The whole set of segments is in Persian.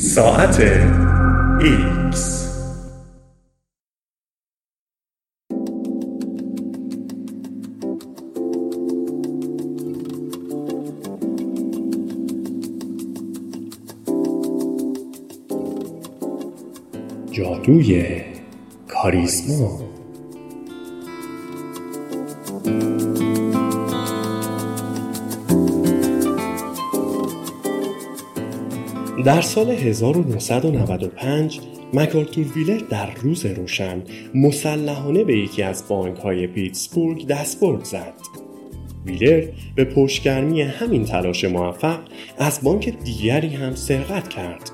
ساعت ایکس. جادوی کاریزما. در سال 1995 مکارتور ویلر در روز روشن مسلحانه به یکی از بانک های پیتسبورگ دستبرد زد. ویلر به پشتگرمی همین تلاش موفق از بانک دیگری هم سرقت کرد.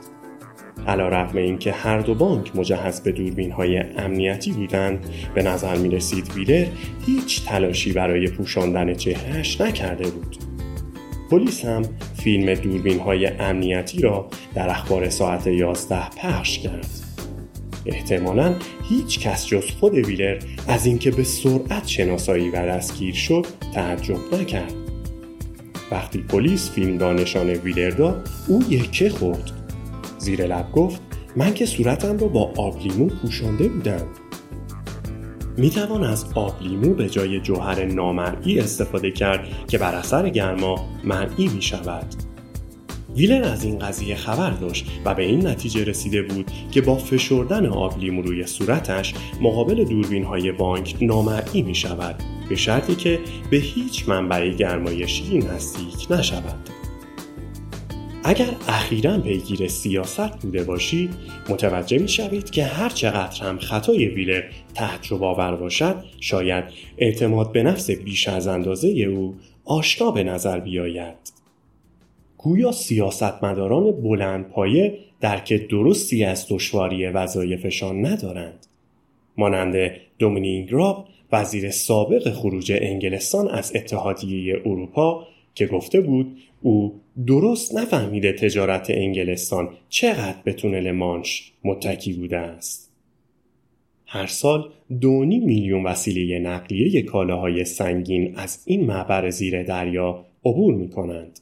علا رقم این که هر دو بانک مجهز به دوربین های امنیتی بودند به نظر می رسید ویلر هیچ تلاشی برای پوشاندن چهرهش نکرده بود. پلیس هم فیلم دوربین های امنیتی را در اخبار ساعت 11 پخش کرد. احتمالا هیچ کس جز خود ویلر از اینکه به سرعت شناسایی و دستگیر شد تعجب نکرد. وقتی پلیس فیلم را نشان ویلر داد او یکه خورد. زیر لب گفت من که صورتم را با آبلیمو پوشانده بودم. می توان از آب لیمو به جای جوهر نامرئی استفاده کرد که بر اثر گرما مرئی می شود. ویلر از این قضیه خبر داشت و به این نتیجه رسیده بود که با فشردن آب لیمو روی صورتش مقابل دوربین های بانک نامرئی می شود به شرطی که به هیچ منبع گرمایشی نزدیک نشود. اگر اخیرا پیگیر سیاست بوده باشید متوجه می شوید که هر چقدر هم خطای ویلر تعجب آور باشد شاید اعتماد به نفس بیش از اندازه او آشنا به نظر بیاید. گویا سیاستمداران بلند پایه درک درستی از دشواری وظایفشان ندارند. مانند دومینیک راب وزیر سابق خروج انگلستان از اتحادیه اروپا که گفته بود او درست نفهمیده تجارت انگلستان چقدر به تونل مانش متکی بوده است. هر سال دونی میلیون وسیله نقلیه کالاهای سنگین از این معبر زیر دریا عبور می کنند.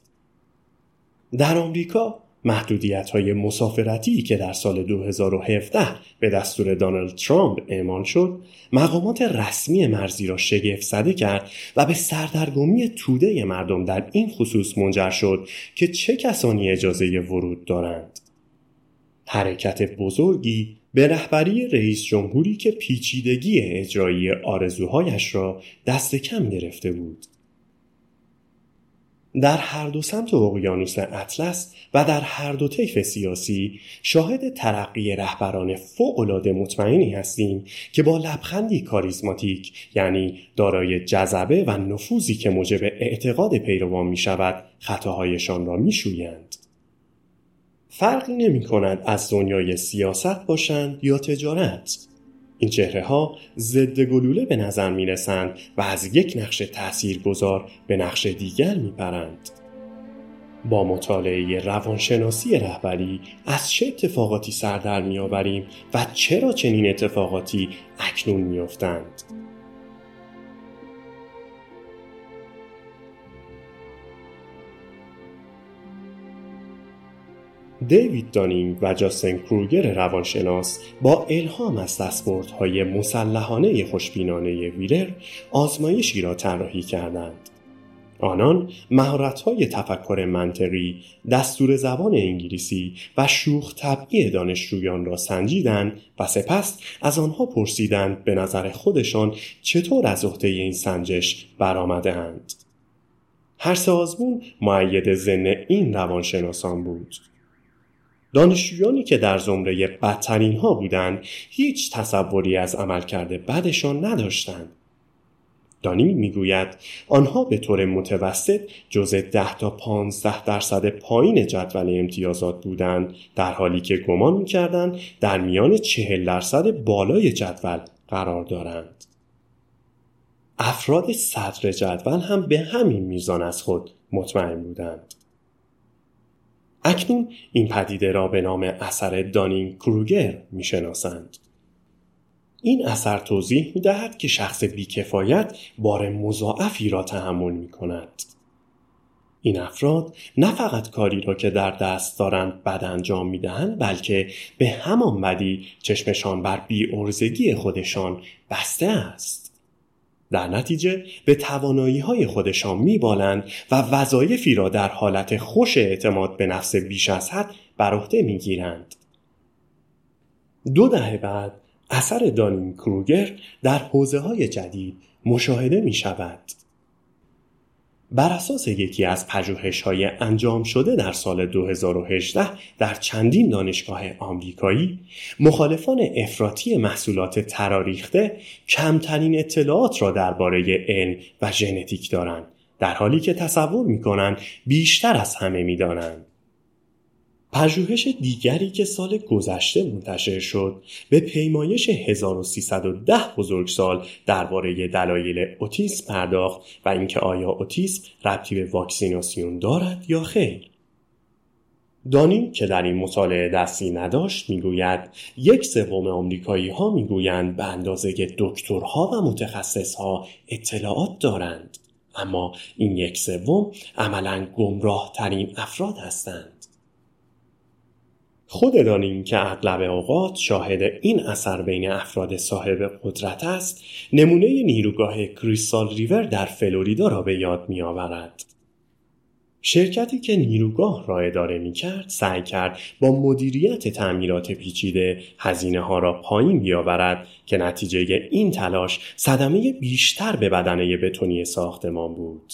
در آمریکا محدودیت های مسافرتی که در سال 2017 به دستور دانالد ترامپ اعمال شد مقامات رسمی مرزی را شگفت زده کرد و به سردرگمی توده مردم در این خصوص منجر شد که چه کسانی اجازه ورود دارند. حرکت بزرگی به رهبری رئیس جمهوری که پیچیدگی اجرایی آرزوهایش را دست کم گرفته بود. در هر دو سمت اقیانوس اطلس و در هر دو طیف سیاسی شاهد ترقی رهبران فوقالعاده مطمئنی هستیم که با لبخندی کاریزماتیک یعنی دارای جذبه و نفوذی که موجب اعتقاد پیروان می شود خطاهایشان را می شویند. فرقی نمی کند از دنیای سیاست باشند یا تجارت این چهره ها ضد گلوله به نظر می رسند و از یک نقش تأثیر گذار به نقش دیگر می پرند. با مطالعه روانشناسی رهبری از چه اتفاقاتی سر در می آوریم و چرا چنین اتفاقاتی اکنون می دیوید دانینگ و جاستن کروگر روانشناس با الهام از دستبردهای مسلحانه خوشبینانه ویلر آزمایشی را طراحی کردند آنان مهارت‌های تفکر منطقی، دستور زبان انگلیسی و شوخ طبعی دانشجویان را سنجیدند و سپس از آنها پرسیدند به نظر خودشان چطور از عهده این سنجش برآمدهاند. هر سه آزمون معید زن این روانشناسان بود. دانشجویانی که در زمره بدترین ها بودند هیچ تصوری از عملکرد بدشان نداشتند. دانی می‌گوید آنها به طور متوسط جز 10 تا 15 درصد پایین جدول امتیازات بودند در حالی که گمان می‌کردند در میان 40 درصد بالای جدول قرار دارند. افراد صدر جدول هم به همین میزان از خود مطمئن بودند. اکنون این پدیده را به نام اثر دانینگ کروگر می‌شناسند. این اثر توضیح می دهد که شخص بیکفایت بار مضاعفی را تحمل می کند. این افراد نه فقط کاری را که در دست دارند بد انجام می‌دهند بلکه به همان بدی چشمشان بر بی خودشان بسته است در نتیجه به توانایی های خودشان میبالند و وظایفی را در حالت خوش اعتماد به نفس بیش از حد بر عهده می‌گیرند دو دهه بعد اثر دانین کروگر در حوزه های جدید مشاهده می شود. بر اساس یکی از پژوهش های انجام شده در سال 2018 در چندین دانشگاه آمریکایی مخالفان افراطی محصولات تراریخته کمترین اطلاعات را درباره علم و ژنتیک دارند در حالی که تصور می کنند بیشتر از همه می دانند. پژوهش دیگری که سال گذشته منتشر شد به پیمایش 1310 بزرگسال درباره دلایل اوتیسم پرداخت و اینکه آیا اوتیسم ربطی به واکسیناسیون دارد یا خیر. دانیم که در این مطالعه دستی نداشت می‌گوید یک سوم آمریکایی ها می‌گویند به اندازه دکترها و متخصصها اطلاعات دارند. اما این یک سوم عملا گمراه ترین افراد هستند. خود دانیم که اغلب اوقات شاهد این اثر بین افراد صاحب قدرت است نمونه نیروگاه کریستال ریور در فلوریدا را به یاد می آورد. شرکتی که نیروگاه را اداره می کرد سعی کرد با مدیریت تعمیرات پیچیده هزینه ها را پایین بیاورد که نتیجه این تلاش صدمه بیشتر به بدنه بتونی ساختمان بود.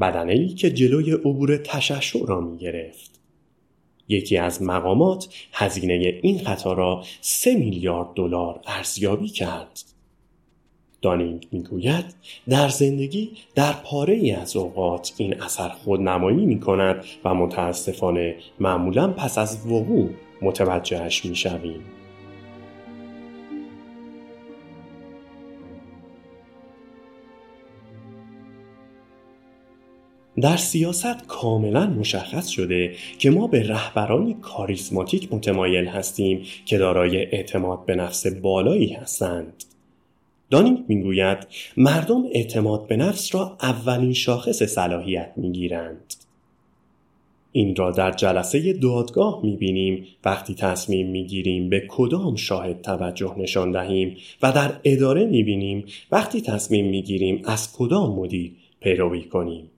بدنه ای که جلوی عبور تشعشع را می گرفت. یکی از مقامات هزینه این خطا را سه میلیارد دلار ارزیابی کرد. دانینگ می‌گوید در زندگی در پاره ای از اوقات این اثر خودنمایی می کند و متاسفانه معمولا پس از وقوع متوجهش می شویم. در سیاست کاملا مشخص شده که ما به رهبرانی کاریسماتیک متمایل هستیم که دارای اعتماد به نفس بالایی هستند. دانینگ می‌گوید مردم اعتماد به نفس را اولین شاخص صلاحیت می‌گیرند. این را در جلسه دادگاه می‌بینیم وقتی تصمیم می‌گیریم به کدام شاهد توجه نشان دهیم و در اداره می‌بینیم وقتی تصمیم می‌گیریم از کدام مدیر پیروی کنیم.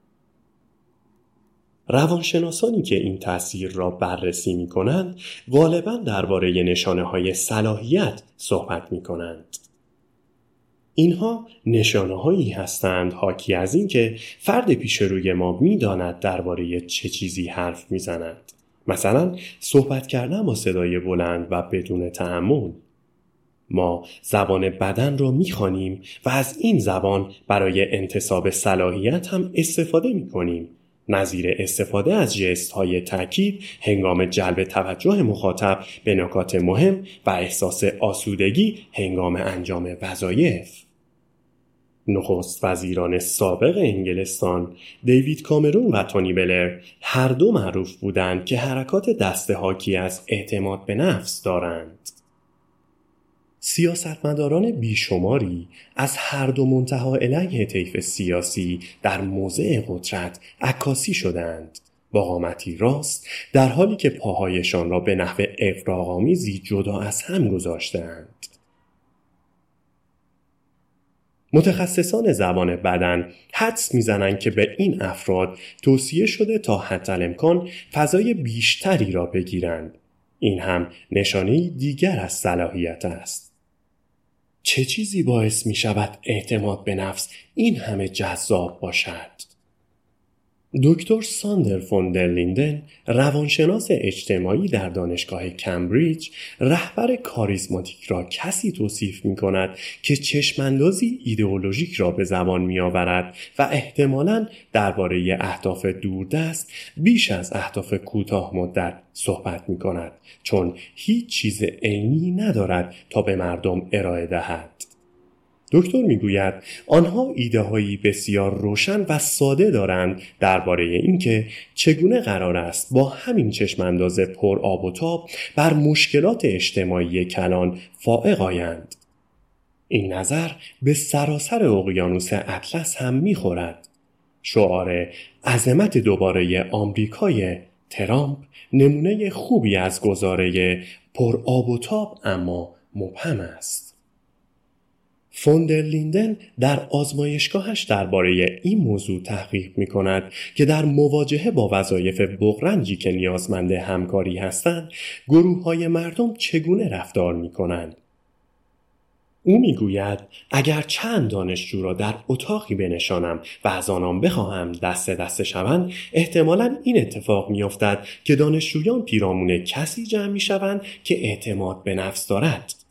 روانشناسانی که این تاثیر را بررسی می کنند غالبا درباره نشانه های صلاحیت صحبت می کنند. اینها نشانه هایی هستند حاکی از اینکه فرد پیش روی ما می‌داند درباره چه چیزی حرف می‌زند. مثلا صحبت کردن با صدای بلند و بدون تحمل. ما زبان بدن را می‌خوانیم و از این زبان برای انتصاب صلاحیت هم استفاده می کنیم نظیر استفاده از جست های تاکید هنگام جلب توجه مخاطب به نکات مهم و احساس آسودگی هنگام انجام وظایف. نخست وزیران سابق انگلستان دیوید کامرون و تونی بلر هر دو معروف بودند که حرکات دسته حاکی از اعتماد به نفس دارند. سیاستمداران بیشماری از هر دو منتها علیه طیف سیاسی در موضع قدرت عکاسی شدند. با قامتی راست در حالی که پاهایشان را به نحو اقراغامیزی جدا از هم گذاشتند. متخصصان زبان بدن حدس می‌زنند که به این افراد توصیه شده تا حتی امکان فضای بیشتری را بگیرند. این هم نشانه دیگر از صلاحیت است. چه چیزی باعث می شود اعتماد به نفس این همه جذاب باشد؟ دکتر ساندر فون در لیندن روانشناس اجتماعی در دانشگاه کمبریج رهبر کاریزماتیک را کسی توصیف می کند که چشماندازی ایدئولوژیک را به زبان می آورد و احتمالا درباره اهداف دوردست بیش از اهداف کوتاه مدت صحبت می کند چون هیچ چیز عینی ندارد تا به مردم ارائه دهد. دکتر می‌گوید آنها ایده هایی بسیار روشن و ساده دارند درباره اینکه چگونه قرار است با همین چشمانداز پر آب و تاب بر مشکلات اجتماعی کلان فائق آیند. این نظر به سراسر اقیانوس اطلس هم می‌خورد. شعار عظمت دوباره آمریکای ترامپ نمونه خوبی از گزاره پر آب و تاب اما مبهم است. فوندرلیندن در آزمایشگاهش درباره این موضوع تحقیق می کند که در مواجهه با وظایف بغرنجی که نیازمند همکاری هستند گروه های مردم چگونه رفتار می کنند. او می‌گوید اگر چند دانشجو را در اتاقی بنشانم و از آنان بخواهم دست دست شوند احتمالا این اتفاق میافتد که دانشجویان پیرامون کسی جمع می‌شوند که اعتماد به نفس دارد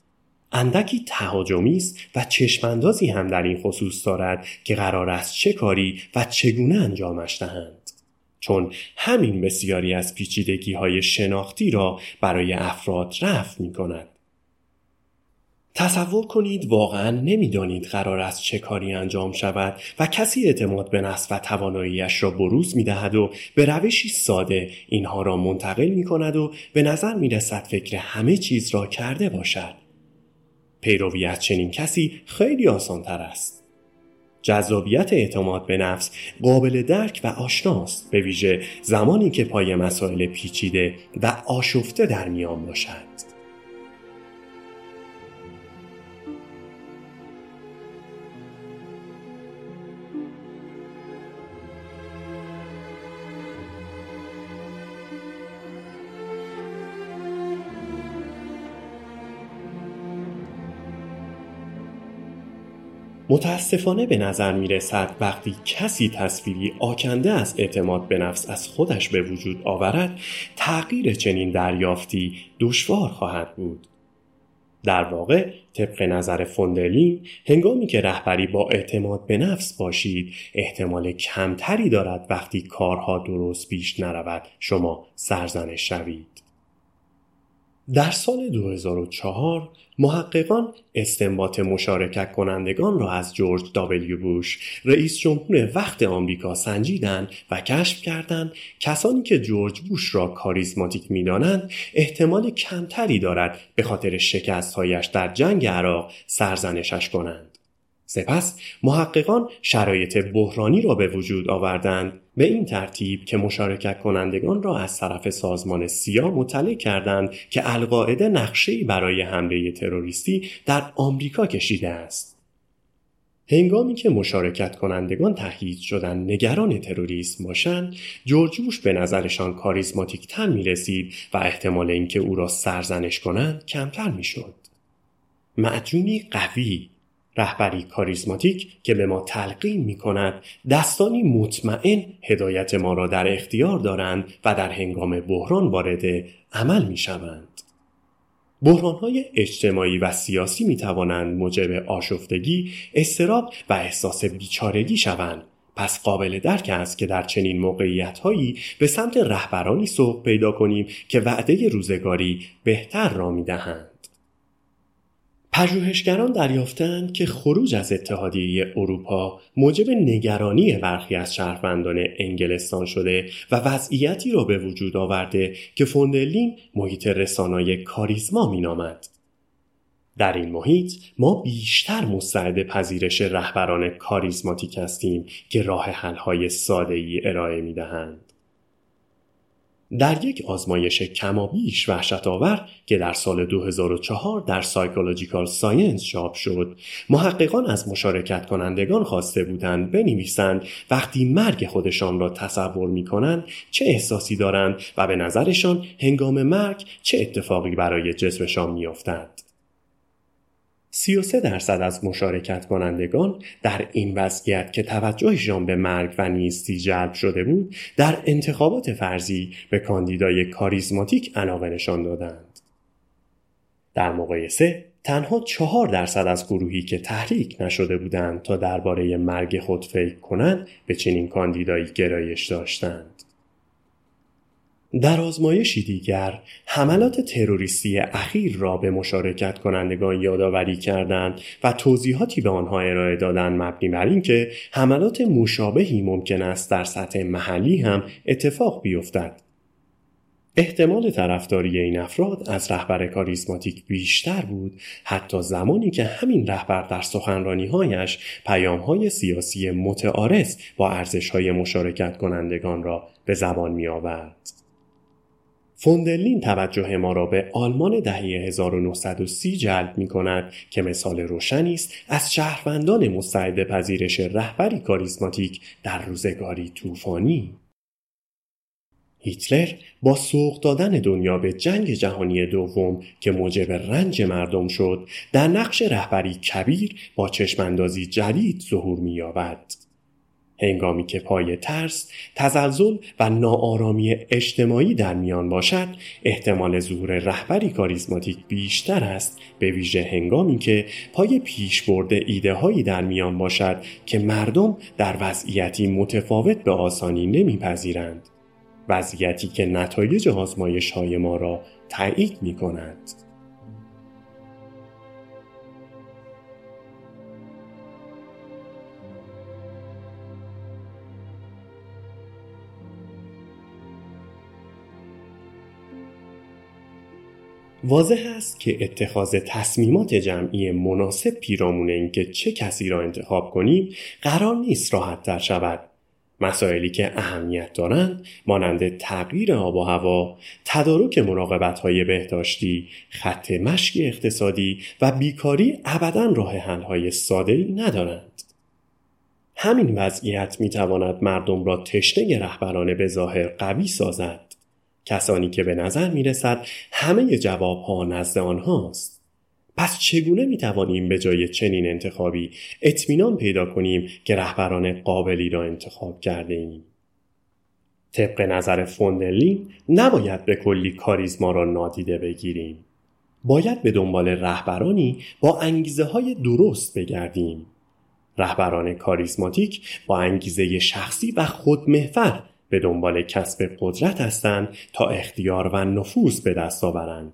اندکی تهاجمی است و چشماندازی هم در این خصوص دارد که قرار است چه کاری و چگونه انجامش دهند چون همین بسیاری از پیچیدگی های شناختی را برای افراد رفع می کند. تصور کنید واقعا نمی‌دانید قرار است چه کاری انجام شود و کسی اعتماد به نفس و تواناییش را بروز می دهد و به روشی ساده اینها را منتقل می کند و به نظر می رسد فکر همه چیز را کرده باشد. پیروی از چنین کسی خیلی آسان تر است. جذابیت اعتماد به نفس قابل درک و آشناست به ویژه زمانی که پای مسائل پیچیده و آشفته در میان باشد. متاسفانه به نظر می رسد وقتی کسی تصویری آکنده از اعتماد به نفس از خودش به وجود آورد تغییر چنین دریافتی دشوار خواهد بود. در واقع طبق نظر فوندرلین هنگامی که رهبری با اعتماد به نفس باشید احتمال کمتری دارد وقتی کارها درست پیش نرود شما سرزنش شوید. در سال 2004 محققان استنباط مشارکت کنندگان را از جورج دابلیو بوش رئیس جمهور وقت آمریکا سنجیدند و کشف کردند کسانی که جورج بوش را کاریزماتیک می‌دانند احتمال کمتری دارد به خاطر شکستهایش در جنگ عراق سرزنشش کنند. سپس محققان شرایط بحرانی را به وجود آوردند به این ترتیب که مشارکت کنندگان را از طرف سازمان سیا مطلع کردند که القاعده نقشه‌ای برای حمله تروریستی در آمریکا کشیده است. هنگامی که مشارکت کنندگان تهیید شدن نگران تروریسم باشند جورج به نظرشان کاریزماتیک تر می رسید و احتمال اینکه او را سرزنش کنند کمتر می شد. معجونی قوی رهبری کاریزماتیک که به ما تلقین می کند دستانی مطمئن هدایت ما را در اختیار دارند و در هنگام بحران وارد عمل می شوند. بحران های اجتماعی و سیاسی می توانند موجب آشفتگی، استراب و احساس بیچارگی شوند. پس قابل درک است که در چنین موقعیت هایی به سمت رهبرانی سوق پیدا کنیم که وعده روزگاری بهتر را می دهند. پژوهشگران دریافتند که خروج از اتحادیه اروپا موجب نگرانی برخی از شهروندان انگلستان شده و وضعیتی را به وجود آورده که فوندلین محیط رسانای کاریزما مینامد. در این محیط ما بیشتر مستعد پذیرش رهبران کاریزماتیک هستیم که راه حل‌های ساده‌ای ارائه می‌دهند. در یک آزمایش کمابیش وحشت آور که در سال 2004 در Psychological Science چاپ شد محققان از مشارکت کنندگان خواسته بودند بنویسند وقتی مرگ خودشان را تصور می کنند چه احساسی دارند و به نظرشان هنگام مرگ چه اتفاقی برای جسمشان میافتد. 33 درصد از مشارکت کنندگان در این وضعیت که توجهشان به مرگ و نیستی جلب شده بود در انتخابات فرضی به کاندیدای کاریزماتیک علاقه نشان دادند. در مقایسه تنها چهار درصد از گروهی که تحریک نشده بودند تا درباره مرگ خود فکر کنند به چنین کاندیدایی گرایش داشتند. در آزمایشی دیگر حملات تروریستی اخیر را به مشارکت کنندگان یادآوری کردند و توضیحاتی به آنها ارائه دادند مبنی بر اینکه حملات مشابهی ممکن است در سطح محلی هم اتفاق بیفتد احتمال طرفداری این افراد از رهبر کاریزماتیک بیشتر بود حتی زمانی که همین رهبر در سخنرانیهایش پیامهای سیاسی متعارض با ارزشهای مشارکت کنندگان را به زبان می آورد. فوندرلین توجه ما را به آلمان دهه 1930 جلب می کند که مثال روشنی است از شهروندان مستعد پذیرش رهبری کاریزماتیک در روزگاری طوفانی هیتلر با سوق دادن دنیا به جنگ جهانی دوم که موجب رنج مردم شد در نقش رهبری کبیر با چشماندازی جدید ظهور می‌یابد. هنگامی که پای ترس، تزلزل و ناآرامی اجتماعی در میان باشد، احتمال ظهور رهبری کاریزماتیک بیشتر است به ویژه هنگامی که پای پیش برده ایده هایی در میان باشد که مردم در وضعیتی متفاوت به آسانی نمیپذیرند. وضعیتی که نتایج آزمایش های ما را تایید می کند. واضح است که اتخاذ تصمیمات جمعی مناسب پیرامون اینکه چه کسی را انتخاب کنیم قرار نیست راحت تر شود مسائلی که اهمیت دارند مانند تغییر آب و هوا، تدارک مراقبت های بهداشتی، خط مشی اقتصادی و بیکاری ابدا راه حل های ساده ندارند. همین وضعیت می تواند مردم را تشنه رهبران به ظاهر قوی سازد. کسانی که به نظر می رسد همه جواب ها نزد آنهاست. پس چگونه می توانیم به جای چنین انتخابی اطمینان پیدا کنیم که رهبران قابلی را انتخاب کرده ایم؟ طبق نظر فوندرلین نباید به کلی کاریزما را نادیده بگیریم. باید به دنبال رهبرانی با انگیزه های درست بگردیم. رهبران کاریزماتیک با انگیزه شخصی و خودمحور به دنبال کسب قدرت هستند تا اختیار و نفوذ به دست آورند.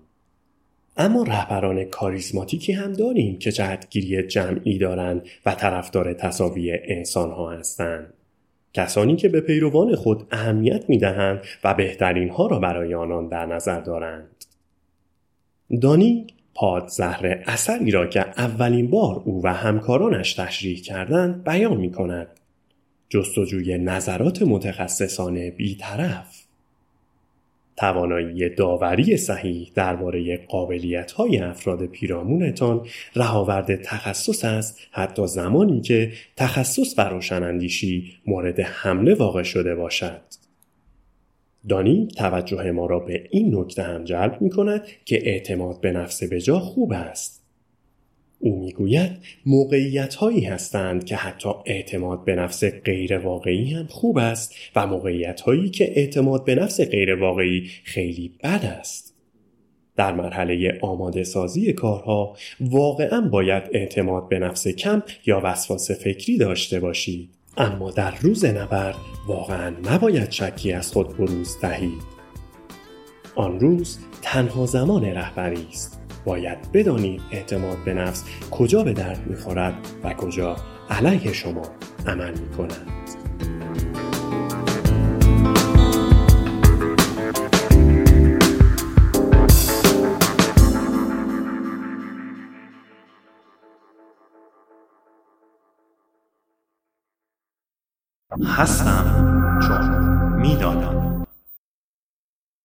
اما رهبران کاریزماتیکی هم داریم که جهتگیری جمعی دارند و طرفدار تصاوی انسان ها هستند. کسانی که به پیروان خود اهمیت می دهند و بهترین ها را برای آنان در نظر دارند. دانی پاد زهر اثری را که اولین بار او و همکارانش تشریح کردند بیان می کند. جستجوی نظرات متخصصانه بیطرف توانایی داوری صحیح درباره قابلیت های افراد پیرامونتان رهاورد تخصص است حتی زمانی که تخصص و روشناندیشی مورد حمله واقع شده باشد. دانی توجه ما را به این نکته هم جلب می کند که اعتماد به نفس بجا خوب است. او می‌گوید موقعیت هایی هستند که حتی اعتماد به نفس غیر واقعی هم خوب است و موقعیت هایی که اعتماد به نفس غیر واقعی خیلی بد است. در مرحله آماده سازی کارها واقعا باید اعتماد به نفس کم یا وسواس فکری داشته باشید. اما در روز نبرد واقعا نباید شکی از خود بروز دهید. آن روز تنها زمان رهبری است. باید بدانید اعتماد به نفس کجا به درد می‌خورد و کجا علیه شما عمل می‌کند. هستم چون می‌دانم.